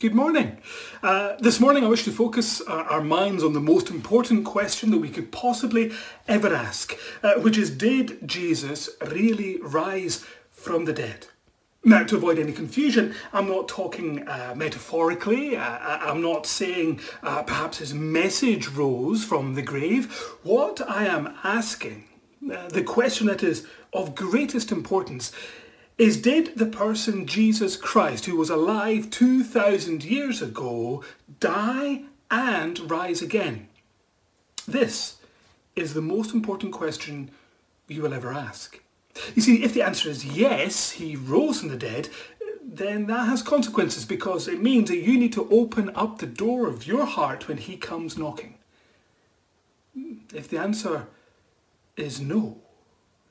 Good morning. Uh, this morning I wish to focus our, our, minds on the most important question that we could possibly ever ask, uh, which is did Jesus really rise from the dead? Now, to avoid any confusion, I'm not talking uh, metaphorically. Uh, I'm not saying uh, perhaps his message rose from the grave. What I am asking, uh, the question that is of greatest importance, is did the person Jesus Christ, who was alive 2,000 years ago, die and rise again? This is the most important question you will ever ask. You see, if the answer is yes, he rose from the dead, then that has consequences because it means that you need to open up the door of your heart when he comes knocking. If the answer is no,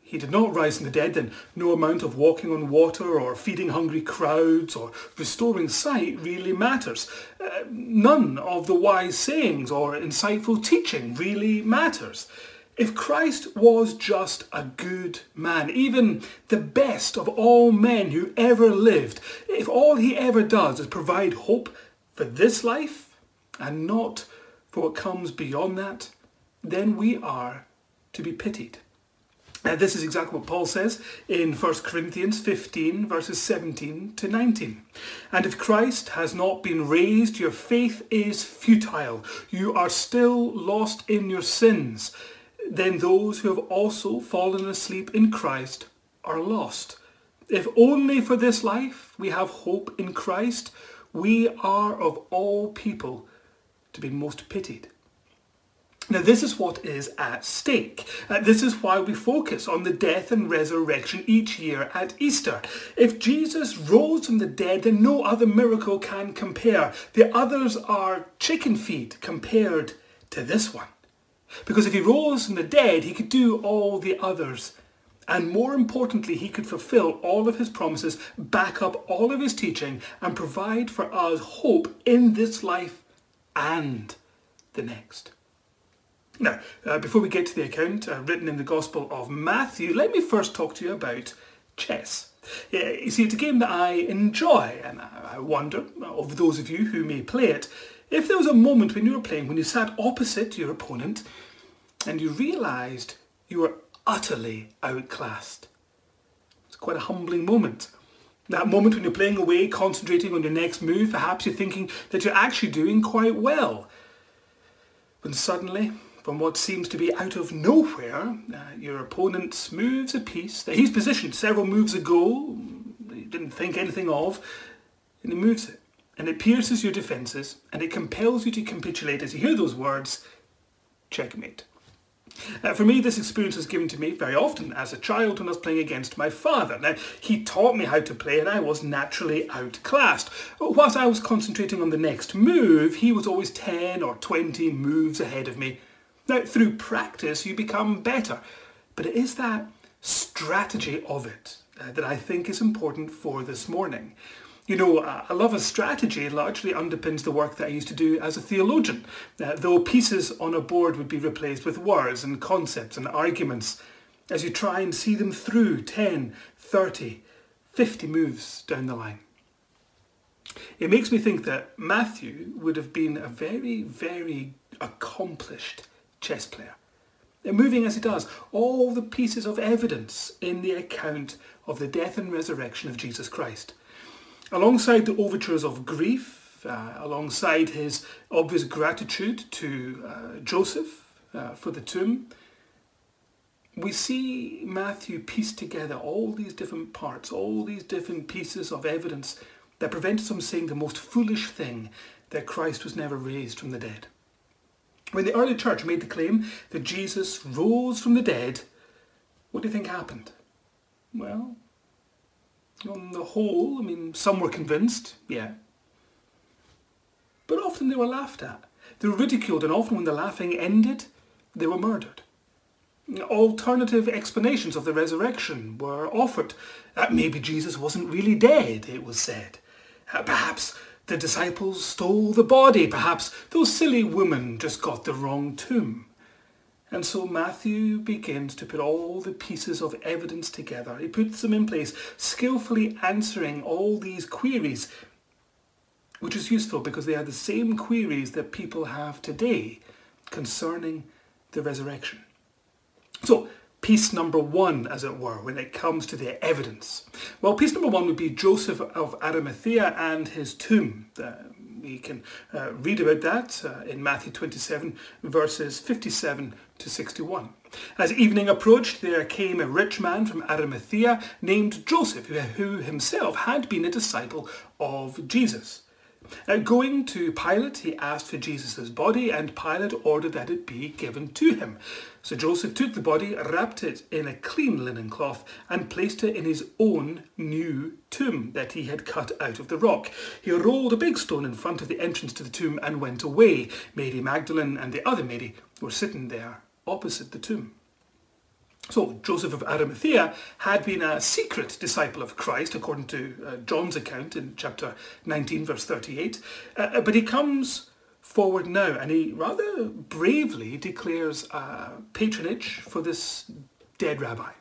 he did not rise from the dead, then no amount of walking on water or feeding hungry crowds or restoring sight really matters. Uh, none of the wise sayings or insightful teaching really matters. If Christ was just a good man, even the best of all men who ever lived, if all he ever does is provide hope for this life and not for what comes beyond that, then we are to be pitied. Uh, this is exactly what Paul says in 1 Corinthians 15, verses 17 to 19. And if Christ has not been raised, your faith is futile. You are still lost in your sins. Then those who have also fallen asleep in Christ are lost. If only for this life we have hope in Christ, we are of all people to be most pitied. Now, this is what is at stake. Uh, this is why we focus on the death and resurrection each year at Easter. If Jesus rose from the dead, then no other miracle can compare. The others are chicken feed compared to this one. Because if he rose from the dead, he could do all the others. And more importantly, he could fulfill all of his promises, back up all of his teaching, and provide for us hope in this life and the next. Now, uh, before we get to the account uh, written in the Gospel of Matthew, let me first talk to you about chess. Yeah, you see, it's a game that I enjoy, and I wonder, of those of you who may play it, if there was a moment when you were playing when you sat opposite your opponent and you realised you were utterly outclassed. It's quite a humbling moment. That moment when you're playing away, concentrating on your next move, perhaps you're thinking that you're actually doing quite well. When suddenly from what seems to be out of nowhere, uh, your opponent moves a piece that he's positioned several moves ago, he didn't think anything of, and he moves it. And it pierces your defences, and it compels you to capitulate as you hear those words, checkmate. For me, this experience was given to me very often as a child when I was playing against my father. Now, he taught me how to play and I was naturally outclassed. Whilst I was concentrating on the next move, he was always 10 or 20 moves ahead of me now, through practice, you become better, but it is that strategy of it uh, that I think is important for this morning. You know, a love of strategy largely underpins the work that I used to do as a theologian, uh, though pieces on a board would be replaced with words and concepts and arguments as you try and see them through 10, 30, 50 moves down the line. It makes me think that Matthew would have been a very, very accomplished chess player. Moving as it does, all the pieces of evidence in the account of the death and resurrection of Jesus Christ. Alongside the overtures of grief, uh, alongside his obvious gratitude to uh, Joseph uh, for the tomb, we see Matthew piece together all these different parts, all these different pieces of evidence that prevent us from saying the most foolish thing that Christ was never raised from the dead. When the early church made the claim that Jesus rose from the dead, what do you think happened? Well, on the whole, I mean, some were convinced, yeah. But often they were laughed at. They were ridiculed, and often when the laughing ended, they were murdered. Alternative explanations of the resurrection were offered. Uh, maybe Jesus wasn't really dead, it was said. Uh, perhaps the disciples stole the body. Perhaps those silly women just got the wrong tomb. And so Matthew begins to put all the pieces of evidence together. He puts them in place, skillfully answering all these queries. which is useful because they are the same queries that people have today concerning the resurrection. So, piece number one, as it were, when it comes to the evidence. Well, piece number one would be Joseph of Arimathea and his tomb. Uh, we can uh, read about that uh, in Matthew 27, verses 57 to 61. As evening approached, there came a rich man from Arimathea named Joseph, who himself had been a disciple of Jesus. Uh, going to Pilate, he asked for Jesus' body, and Pilate ordered that it be given to him. So Joseph took the body, wrapped it in a clean linen cloth, and placed it in his own new tomb that he had cut out of the rock. He rolled a big stone in front of the entrance to the tomb and went away. Mary Magdalene and the other Mary were sitting there opposite the tomb. So Joseph of Arimathea had been a secret disciple of Christ, according to uh, John's account in chapter 19, verse 38. Uh, uh, but he comes forward now and he rather bravely declares patronage for this dead rabbi.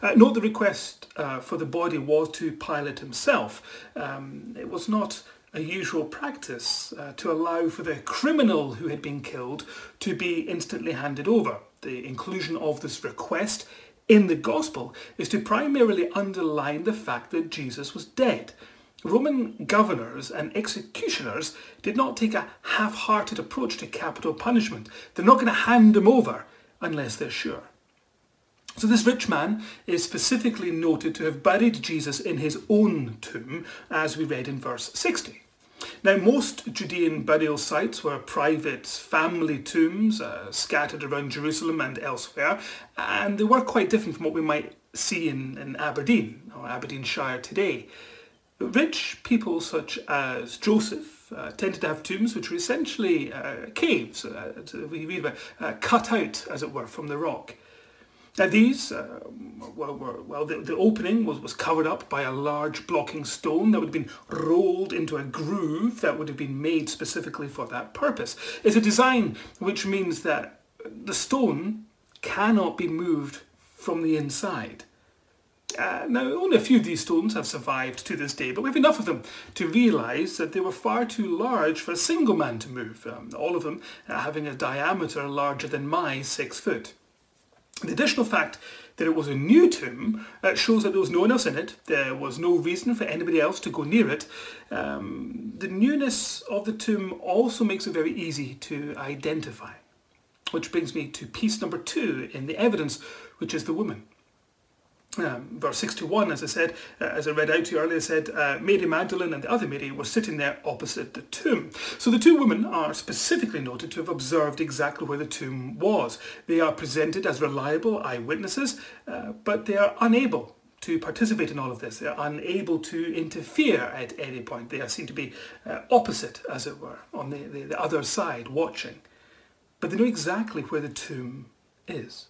Uh, note the request uh, for the body was to Pilate himself. Um, it was not a usual practice uh, to allow for the criminal who had been killed to be instantly handed over. The inclusion of this request in the gospel is to primarily underline the fact that Jesus was dead. Roman governors and executioners did not take a half-hearted approach to capital punishment. They're not going to hand him over unless they're sure. So this rich man is specifically noted to have buried Jesus in his own tomb, as we read in verse 60. Now, most Judean burial sites were private family tombs uh, scattered around Jerusalem and elsewhere, and they were quite different from what we might see in, in Aberdeen or Aberdeenshire today. Rich people such as Joseph uh, tended to have tombs which were essentially uh, caves, uh, we read about, uh, cut out, as it were, from the rock. Now these, uh, well, were, well the, the, opening was, was covered up by a large blocking stone that would have been rolled into a groove that would have been made specifically for that purpose. It's a design which means that the stone cannot be moved from the inside. Uh, now, only a few of these stones have survived to this day, but we have enough of them to realise that they were far too large for a single man to move, um, all of them uh, having a diameter larger than my six foot. The additional fact that it was a new tomb uh, shows that there was no one else in it. There was no reason for anybody else to go near it. Um, the newness of the tomb also makes it very easy to identify. Which brings me to piece number two in the evidence, which is the woman um, verse 61, as I said, uh, as I read out to you earlier, said uh, Mary Magdalene and the other Mary were sitting there opposite the tomb. So the two women are specifically noted to have observed exactly where the tomb was. They are presented as reliable eyewitnesses, uh, but they are unable to participate in all of this. They are unable to interfere at any point. They are seen to be uh, opposite, as it were, on the, the, the other side, watching. But they know exactly where the tomb is.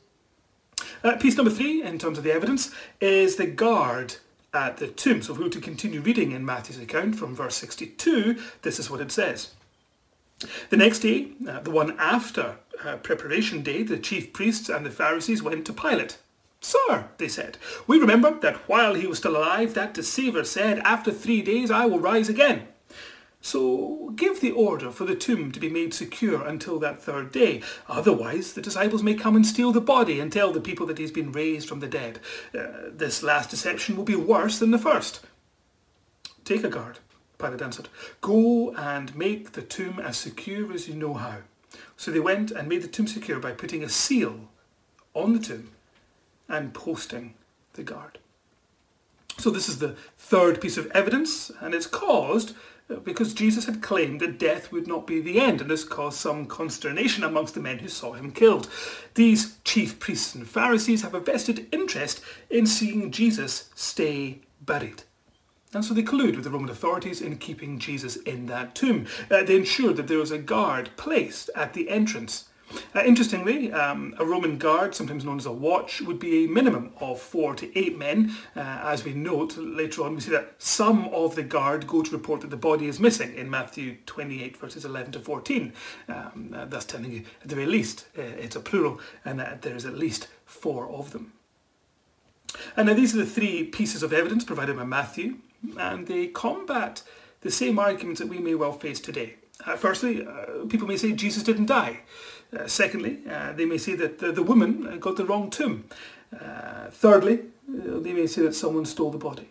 Uh, piece number three, in terms of the evidence, is the guard at the tomb. So if we were to continue reading in Matthew's account from verse 62, this is what it says. The next day, uh, the one after uh, preparation day, the chief priests and the Pharisees went to Pilate. Sir, they said, we remember that while he was still alive, that deceiver said, after three days I will rise again. So give the order for the tomb to be made secure until that third day. Otherwise, the disciples may come and steal the body and tell the people that he's been raised from the dead. Uh, this last deception will be worse than the first. Take a guard, Pilate answered. Go and make the tomb as secure as you know how. So they went and made the tomb secure by putting a seal on the tomb and posting the guard. So this is the third piece of evidence, and it's caused because Jesus had claimed that death would not be the end, and this caused some consternation amongst the men who saw him killed. These chief priests and Pharisees have a vested interest in seeing Jesus stay buried. And so they collude with the Roman authorities in keeping Jesus in that tomb. Uh, they ensured that there was a guard placed at the entrance uh, interestingly, um, a Roman guard, sometimes known as a watch, would be a minimum of four to eight men. Uh, as we note later on, we see that some of the guard go to report that the body is missing in Matthew 28 verses 11 to 14. Um, uh, thus telling you, at the very least, uh, it's a plural and that there is at least four of them. And now these are the three pieces of evidence provided by Matthew, and they combat the same arguments that we may well face today. Uh, firstly, uh, people may say Jesus didn't die. Uh, secondly, uh, they may say that the, the woman got the wrong tomb. Uh, thirdly, uh, they may say that someone stole the body.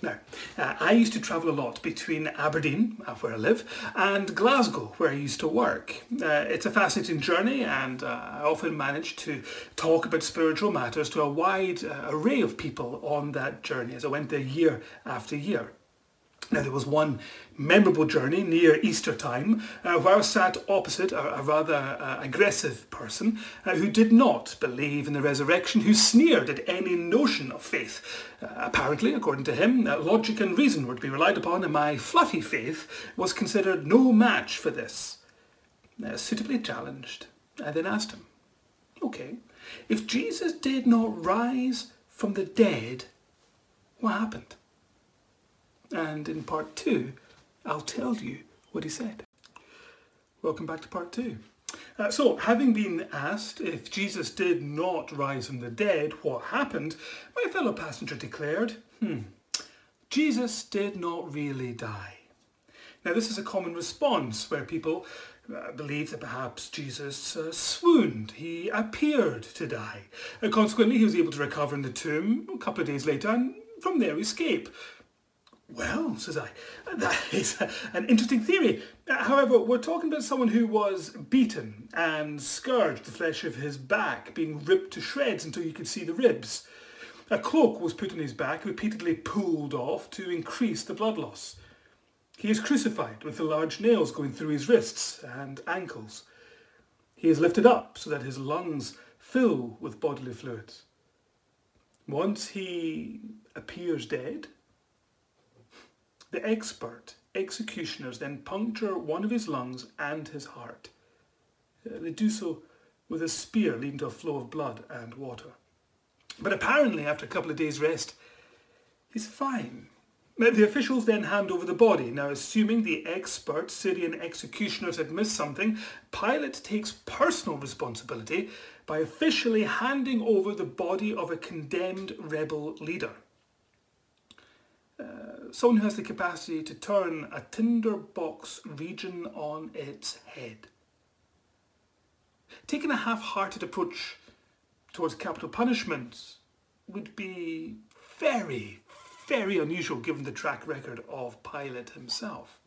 Now, uh, I used to travel a lot between Aberdeen, uh, where I live, and Glasgow, where I used to work. Uh, it's a fascinating journey, and uh, I often manage to talk about spiritual matters to a wide uh, array of people on that journey as I went there year after year. Now, there was one memorable journey near Easter time uh, where I sat opposite a, a rather uh, aggressive person uh, who did not believe in the resurrection, who sneered at any notion of faith. Uh, apparently, according to him, uh, logic and reason were to be relied upon, and my fluffy faith was considered no match for this. Uh, suitably challenged, I then asked him, Okay, if Jesus did not rise from the dead, what happened? And in part two, I'll tell you what he said. Welcome back to part two. Uh, so, having been asked if Jesus did not rise from the dead, what happened, my fellow passenger declared, hmm, Jesus did not really die. Now, this is a common response where people uh, believe that perhaps Jesus uh, swooned. He appeared to die. And consequently, he was able to recover in the tomb a couple of days later and from there escape. Well, says I, that is an interesting theory. However, we're talking about someone who was beaten and scourged, the flesh of his back being ripped to shreds until you could see the ribs. A cloak was put on his back, repeatedly pulled off to increase the blood loss. He is crucified with the large nails going through his wrists and ankles. He is lifted up so that his lungs fill with bodily fluids. Once he appears dead, the expert executioners then puncture one of his lungs and his heart. Uh, they do so with a spear leading to a flow of blood and water. But apparently, after a couple of days' rest, he's fine. The officials then hand over the body. Now, assuming the expert Syrian executioners had missed something, Pilate takes personal responsibility by officially handing over the body of a condemned rebel leader someone who has the capacity to turn a tinderbox region on its head. Taking a half-hearted approach towards capital punishment would be very, very unusual given the track record of Pilate himself.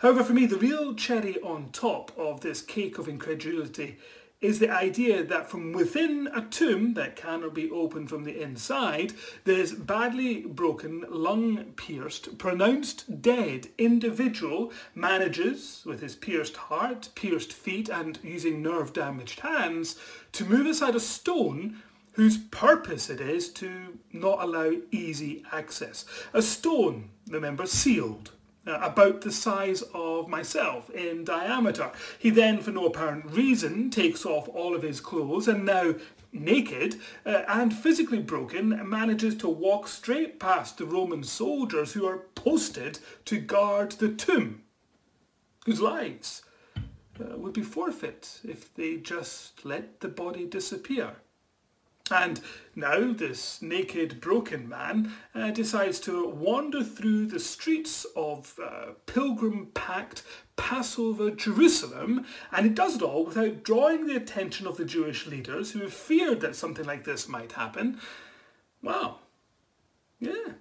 However, for me, the real cherry on top of this cake of incredulity is the idea that from within a tomb that cannot be opened from the inside, this badly broken, lung-pierced, pronounced dead individual manages, with his pierced heart, pierced feet and using nerve-damaged hands, to move aside a stone whose purpose it is to not allow easy access. A stone, remember, sealed, uh, about the size of myself in diameter. He then, for no apparent reason, takes off all of his clothes and now naked uh, and physically broken manages to walk straight past the Roman soldiers who are posted to guard the tomb, whose lives uh, would be forfeit if they just let the body disappear. And now this naked, broken man uh, decides to wander through the streets of uh, pilgrim-packed Passover Jerusalem, and he does it all without drawing the attention of the Jewish leaders who have feared that something like this might happen. Wow. Yeah.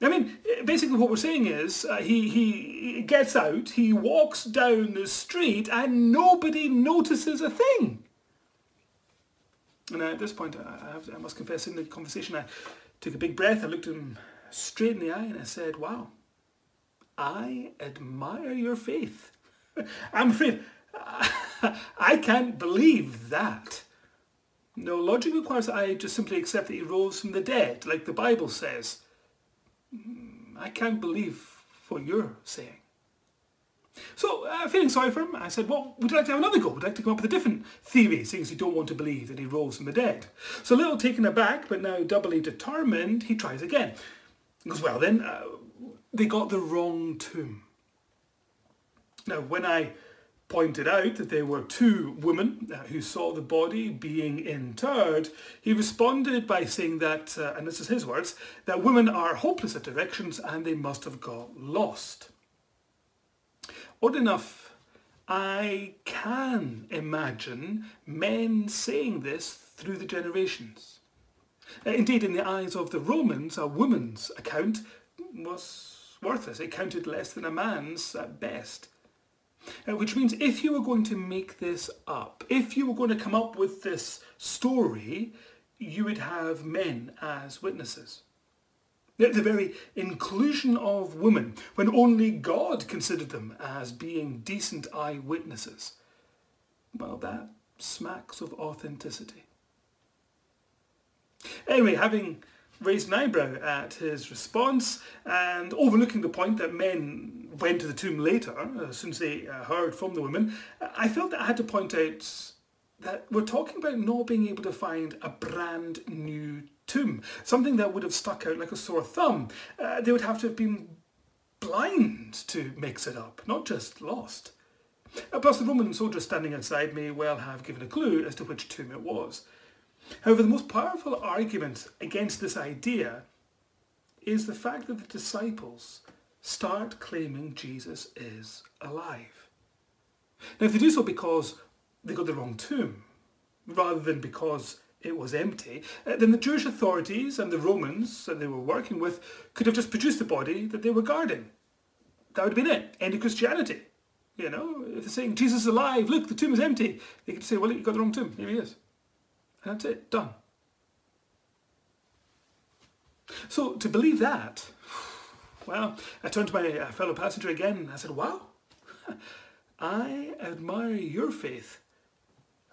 I mean, basically what we're saying is uh, he, he gets out, he walks down the street, and nobody notices a thing. And at this point, I, have, I must confess, in the conversation, I took a big breath, I looked him straight in the eye and I said, wow, I admire your faith. I'm afraid I can't believe that. No, logic requires I just simply accept that he rose from the dead, like the Bible says. Hmm, I can't believe what you're saying. So, uh, feeling sorry for him, I said, well, would you like to have another go? Would you like to come up with a different theory, as you don't want to believe that he rose from the dead? So a little taken aback, but now doubly determined, he tries again. He goes, well then, uh, they got the wrong tomb. Now, when I pointed out that there were two women uh, who saw the body being interred, he responded by saying that, uh, and this is his words, that women are hopeless at directions and they must have got lost. Odd enough, I can imagine men saying this through the generations. Uh, indeed, in the eyes of the Romans, a woman's account was worthless. It counted less than a man's at best. Uh, which means if you were going to make this up, if you were going to come up with this story, you would have men as witnesses. The, very inclusion of women, when only God considered them as being decent eyewitnesses, well, that smacks of authenticity. Anyway, having raised an eyebrow at his response and overlooking the point that men went to the tomb later, uh, since they uh, heard from the women, I felt that I had to point out that we're talking about not being able to find a brand new tomb, something that would have stuck out like a sore thumb. Uh, they would have to have been blind to mix it up, not just lost. Uh, plus, the Roman soldier standing outside may well have given a clue as to which tomb it was. However, the most powerful argument against this idea is the fact that the disciples start claiming Jesus is alive. Now, if they do so because they got the wrong tomb, rather than because it was empty, uh, then the Jewish authorities and the Romans that they were working with could have just produced the body that they were guarding. That would have been it. End of Christianity. You know, if they're saying Jesus is alive, look, the tomb is empty, they could say, well, you got the wrong tomb. Here he is. And that's it. Done. So to believe that, well, I turned to my uh, fellow passenger again and I said, wow, I admire your faith.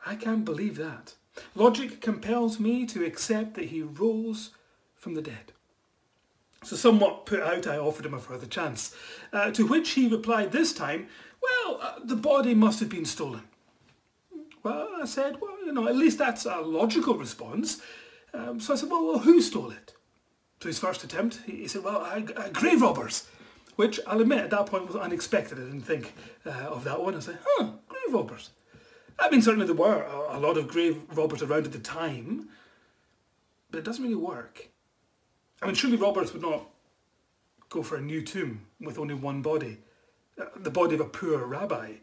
I can't believe that. Logic compels me to accept that he rose from the dead. So somewhat put out, I offered him a further chance, uh, to which he replied this time, well, uh, the body must have been stolen. Well, I said, well, you know, at least that's a logical response. Um, so I said, well, well, who stole it? To his first attempt, he, said, well, I, grave robbers, which I'll admit at that point was unexpected. I didn't think uh, of that one. I said, huh, grave robbers. I mean, certainly there were a, lot of grave robbers around at the time, but it doesn't really work. I mean, surely robbers would not go for a new tomb with only one body, uh, the body of a poor rabbi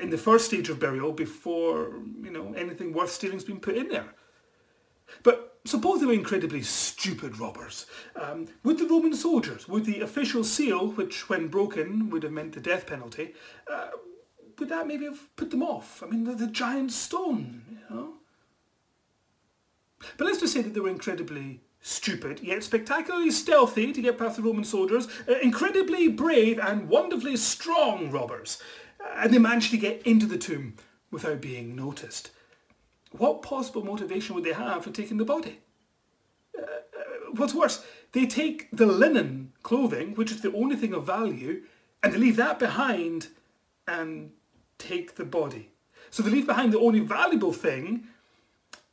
in the first stage of burial before you know anything worth stealing's been put in there. But suppose they were incredibly stupid robbers. Um, would the Roman soldiers, would the official seal, which when broken would have meant the death penalty, uh, would that maybe have put them off? I mean, the, the giant stone, you know? But let's just say that they were incredibly stupid, yet spectacularly stealthy to get past the Roman soldiers, uh, incredibly brave and wonderfully strong robbers and they managed to get into the tomb without being noticed. What possible motivation would they have for taking the body? Uh, uh, what's worse, they take the linen clothing, which is the only thing of value, and they leave that behind and take the body. So they leave behind the only valuable thing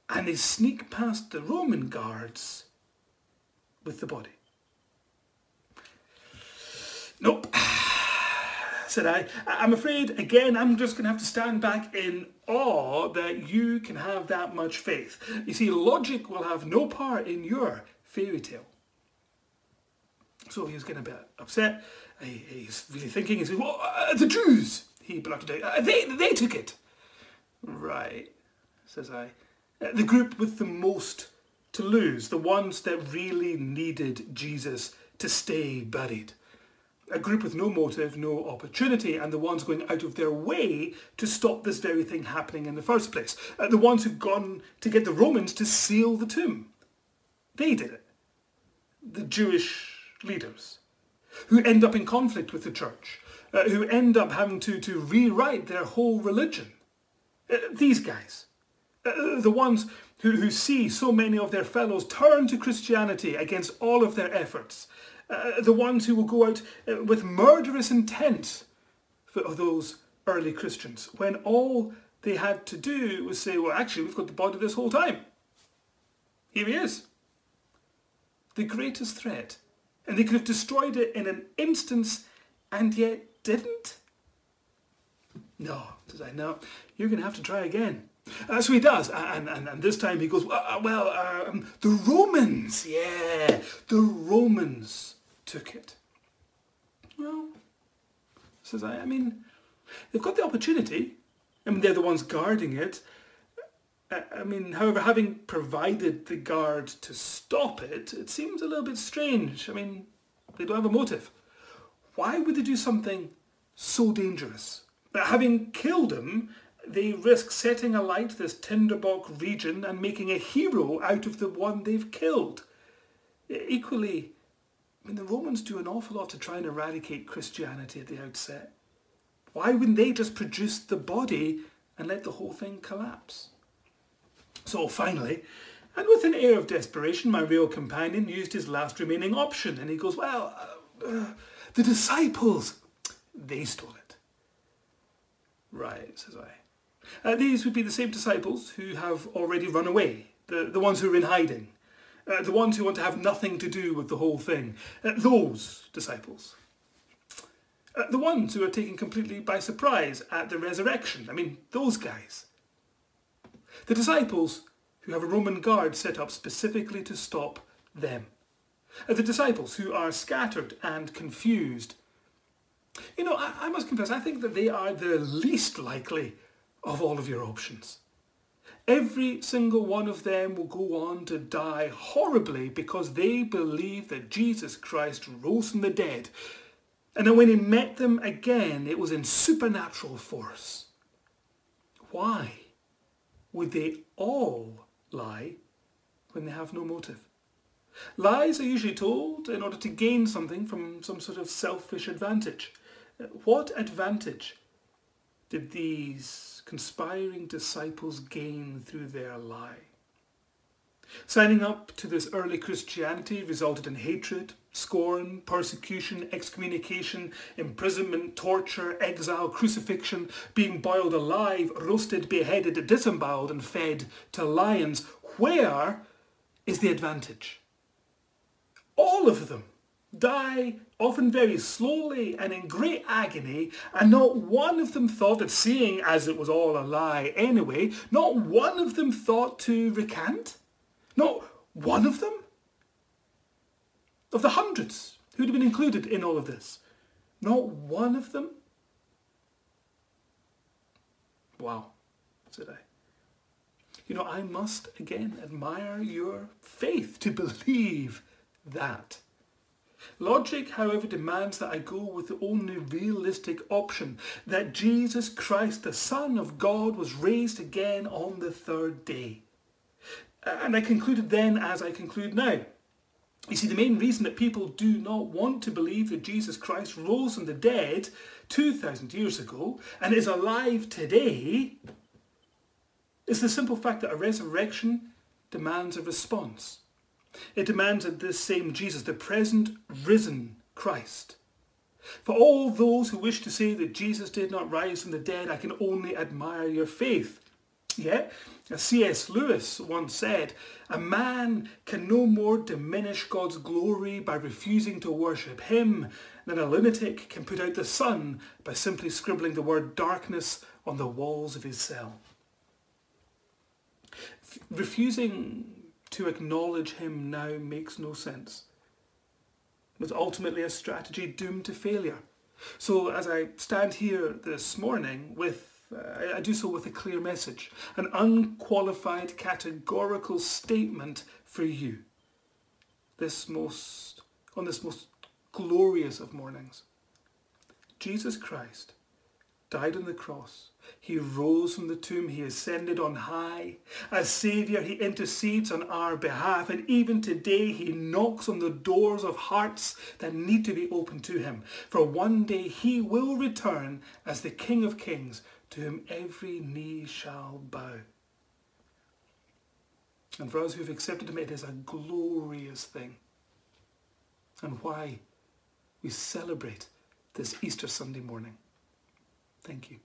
and they sneak past the Roman guards with the body. Nope said I. I'm afraid, again, I'm just going to have to stand back in awe that you can have that much faith. You see, logic will have no part in your fairy tale. So he was getting a bit upset. He, he's really thinking, he says, well, uh, the Jews, he blurted out, uh, they, they took it. Right, says I. Uh, the group with the most to lose, the ones that really needed Jesus to stay buried a group with no motive, no opportunity, and the ones going out of their way to stop this very thing happening in the first place. Uh, the ones who've gone to get the Romans to seal the tomb. They did it. The Jewish leaders, who end up in conflict with the church, uh, who end up having to, to rewrite their whole religion. Uh, these guys. Uh, the ones who, who see so many of their fellows turn to Christianity against all of their efforts uh, the ones who will go out uh, with murderous intent for those early Christians, when all they had to do was say, well, actually, we've got the body this whole time. Here he is. The greatest threat. And they could have destroyed it in an instance and yet didn't? No, says I, no, you're going to have to try again. Uh, so he does, and, and, and this time he goes, uh, well, um, the Romans, yeah, the Romans took it. Well, says I, I mean, they've got the opportunity. I mean, they're the ones guarding it. Uh, I mean, however, having provided the guard to stop it, it seems a little bit strange. I mean, they don't have a motive. Why would they do something so dangerous? But having killed him, they risk setting alight this tinderbox region and making a hero out of the one they've killed. Equally, I mean, the Romans do an awful lot to try and eradicate Christianity at the outset. Why wouldn't they just produce the body and let the whole thing collapse? So finally, and with an air of desperation, my real companion used his last remaining option and he goes, well, the disciples, they stole it. Right, says I. Uh, these would be the same disciples who have already run away, the, the ones who are in hiding, uh, the ones who want to have nothing to do with the whole thing. Uh, those disciples. Uh, the ones who are taken completely by surprise at the resurrection. I mean, those guys. The disciples who have a Roman guard set up specifically to stop them. Uh, the disciples who are scattered and confused. You know, I, I must confess, I think that they are the least likely of all of your options. Every single one of them will go on to die horribly because they believe that Jesus Christ rose from the dead. And that when he met them again, it was in supernatural force. Why would they all lie when they have no motive? Lies are usually told in order to gain something from some sort of selfish advantage. What advantage did these conspiring disciples gain through their lie? Signing up to this early Christianity resulted in hatred, scorn, persecution, excommunication, imprisonment, torture, exile, crucifixion, being boiled alive, roasted, beheaded, disemboweled and fed to lions. Where is the advantage? All of them die often very slowly and in great agony, and not one of them thought that seeing as it was all a lie anyway, not one of them thought to recant. Not one of them? Of the hundreds who'd been included in all of this, not one of them? Wow, said I. You know, I must again admire your faith to believe that. Logic, however, demands that I go with the only realistic option, that Jesus Christ, the Son of God, was raised again on the third day. And I concluded then as I conclude now. You see, the main reason that people do not want to believe that Jesus Christ rose from the dead 2,000 years ago and is alive today is the simple fact that a resurrection demands a response. It demands that this same Jesus, the present risen Christ, for all those who wish to say that Jesus did not rise from the dead, I can only admire your faith. Yeah, as C.S. Lewis once said, a man can no more diminish God's glory by refusing to worship him than a lunatic can put out the sun by simply scribbling the word darkness on the walls of his cell. Refusing to acknowledge him now makes no sense. It was ultimately a strategy doomed to failure. So as I stand here this morning with uh, I do so with a clear message, an unqualified categorical statement for you. This most on this most glorious of mornings. Jesus Christ died on the cross. He rose from the tomb. He ascended on high. As Saviour, he intercedes on our behalf. And even today, he knocks on the doors of hearts that need to be opened to him. For one day, he will return as the King of Kings to whom every knee shall bow. And for us who've accepted him, it is a glorious thing. And why we celebrate this Easter Sunday morning. Thank you.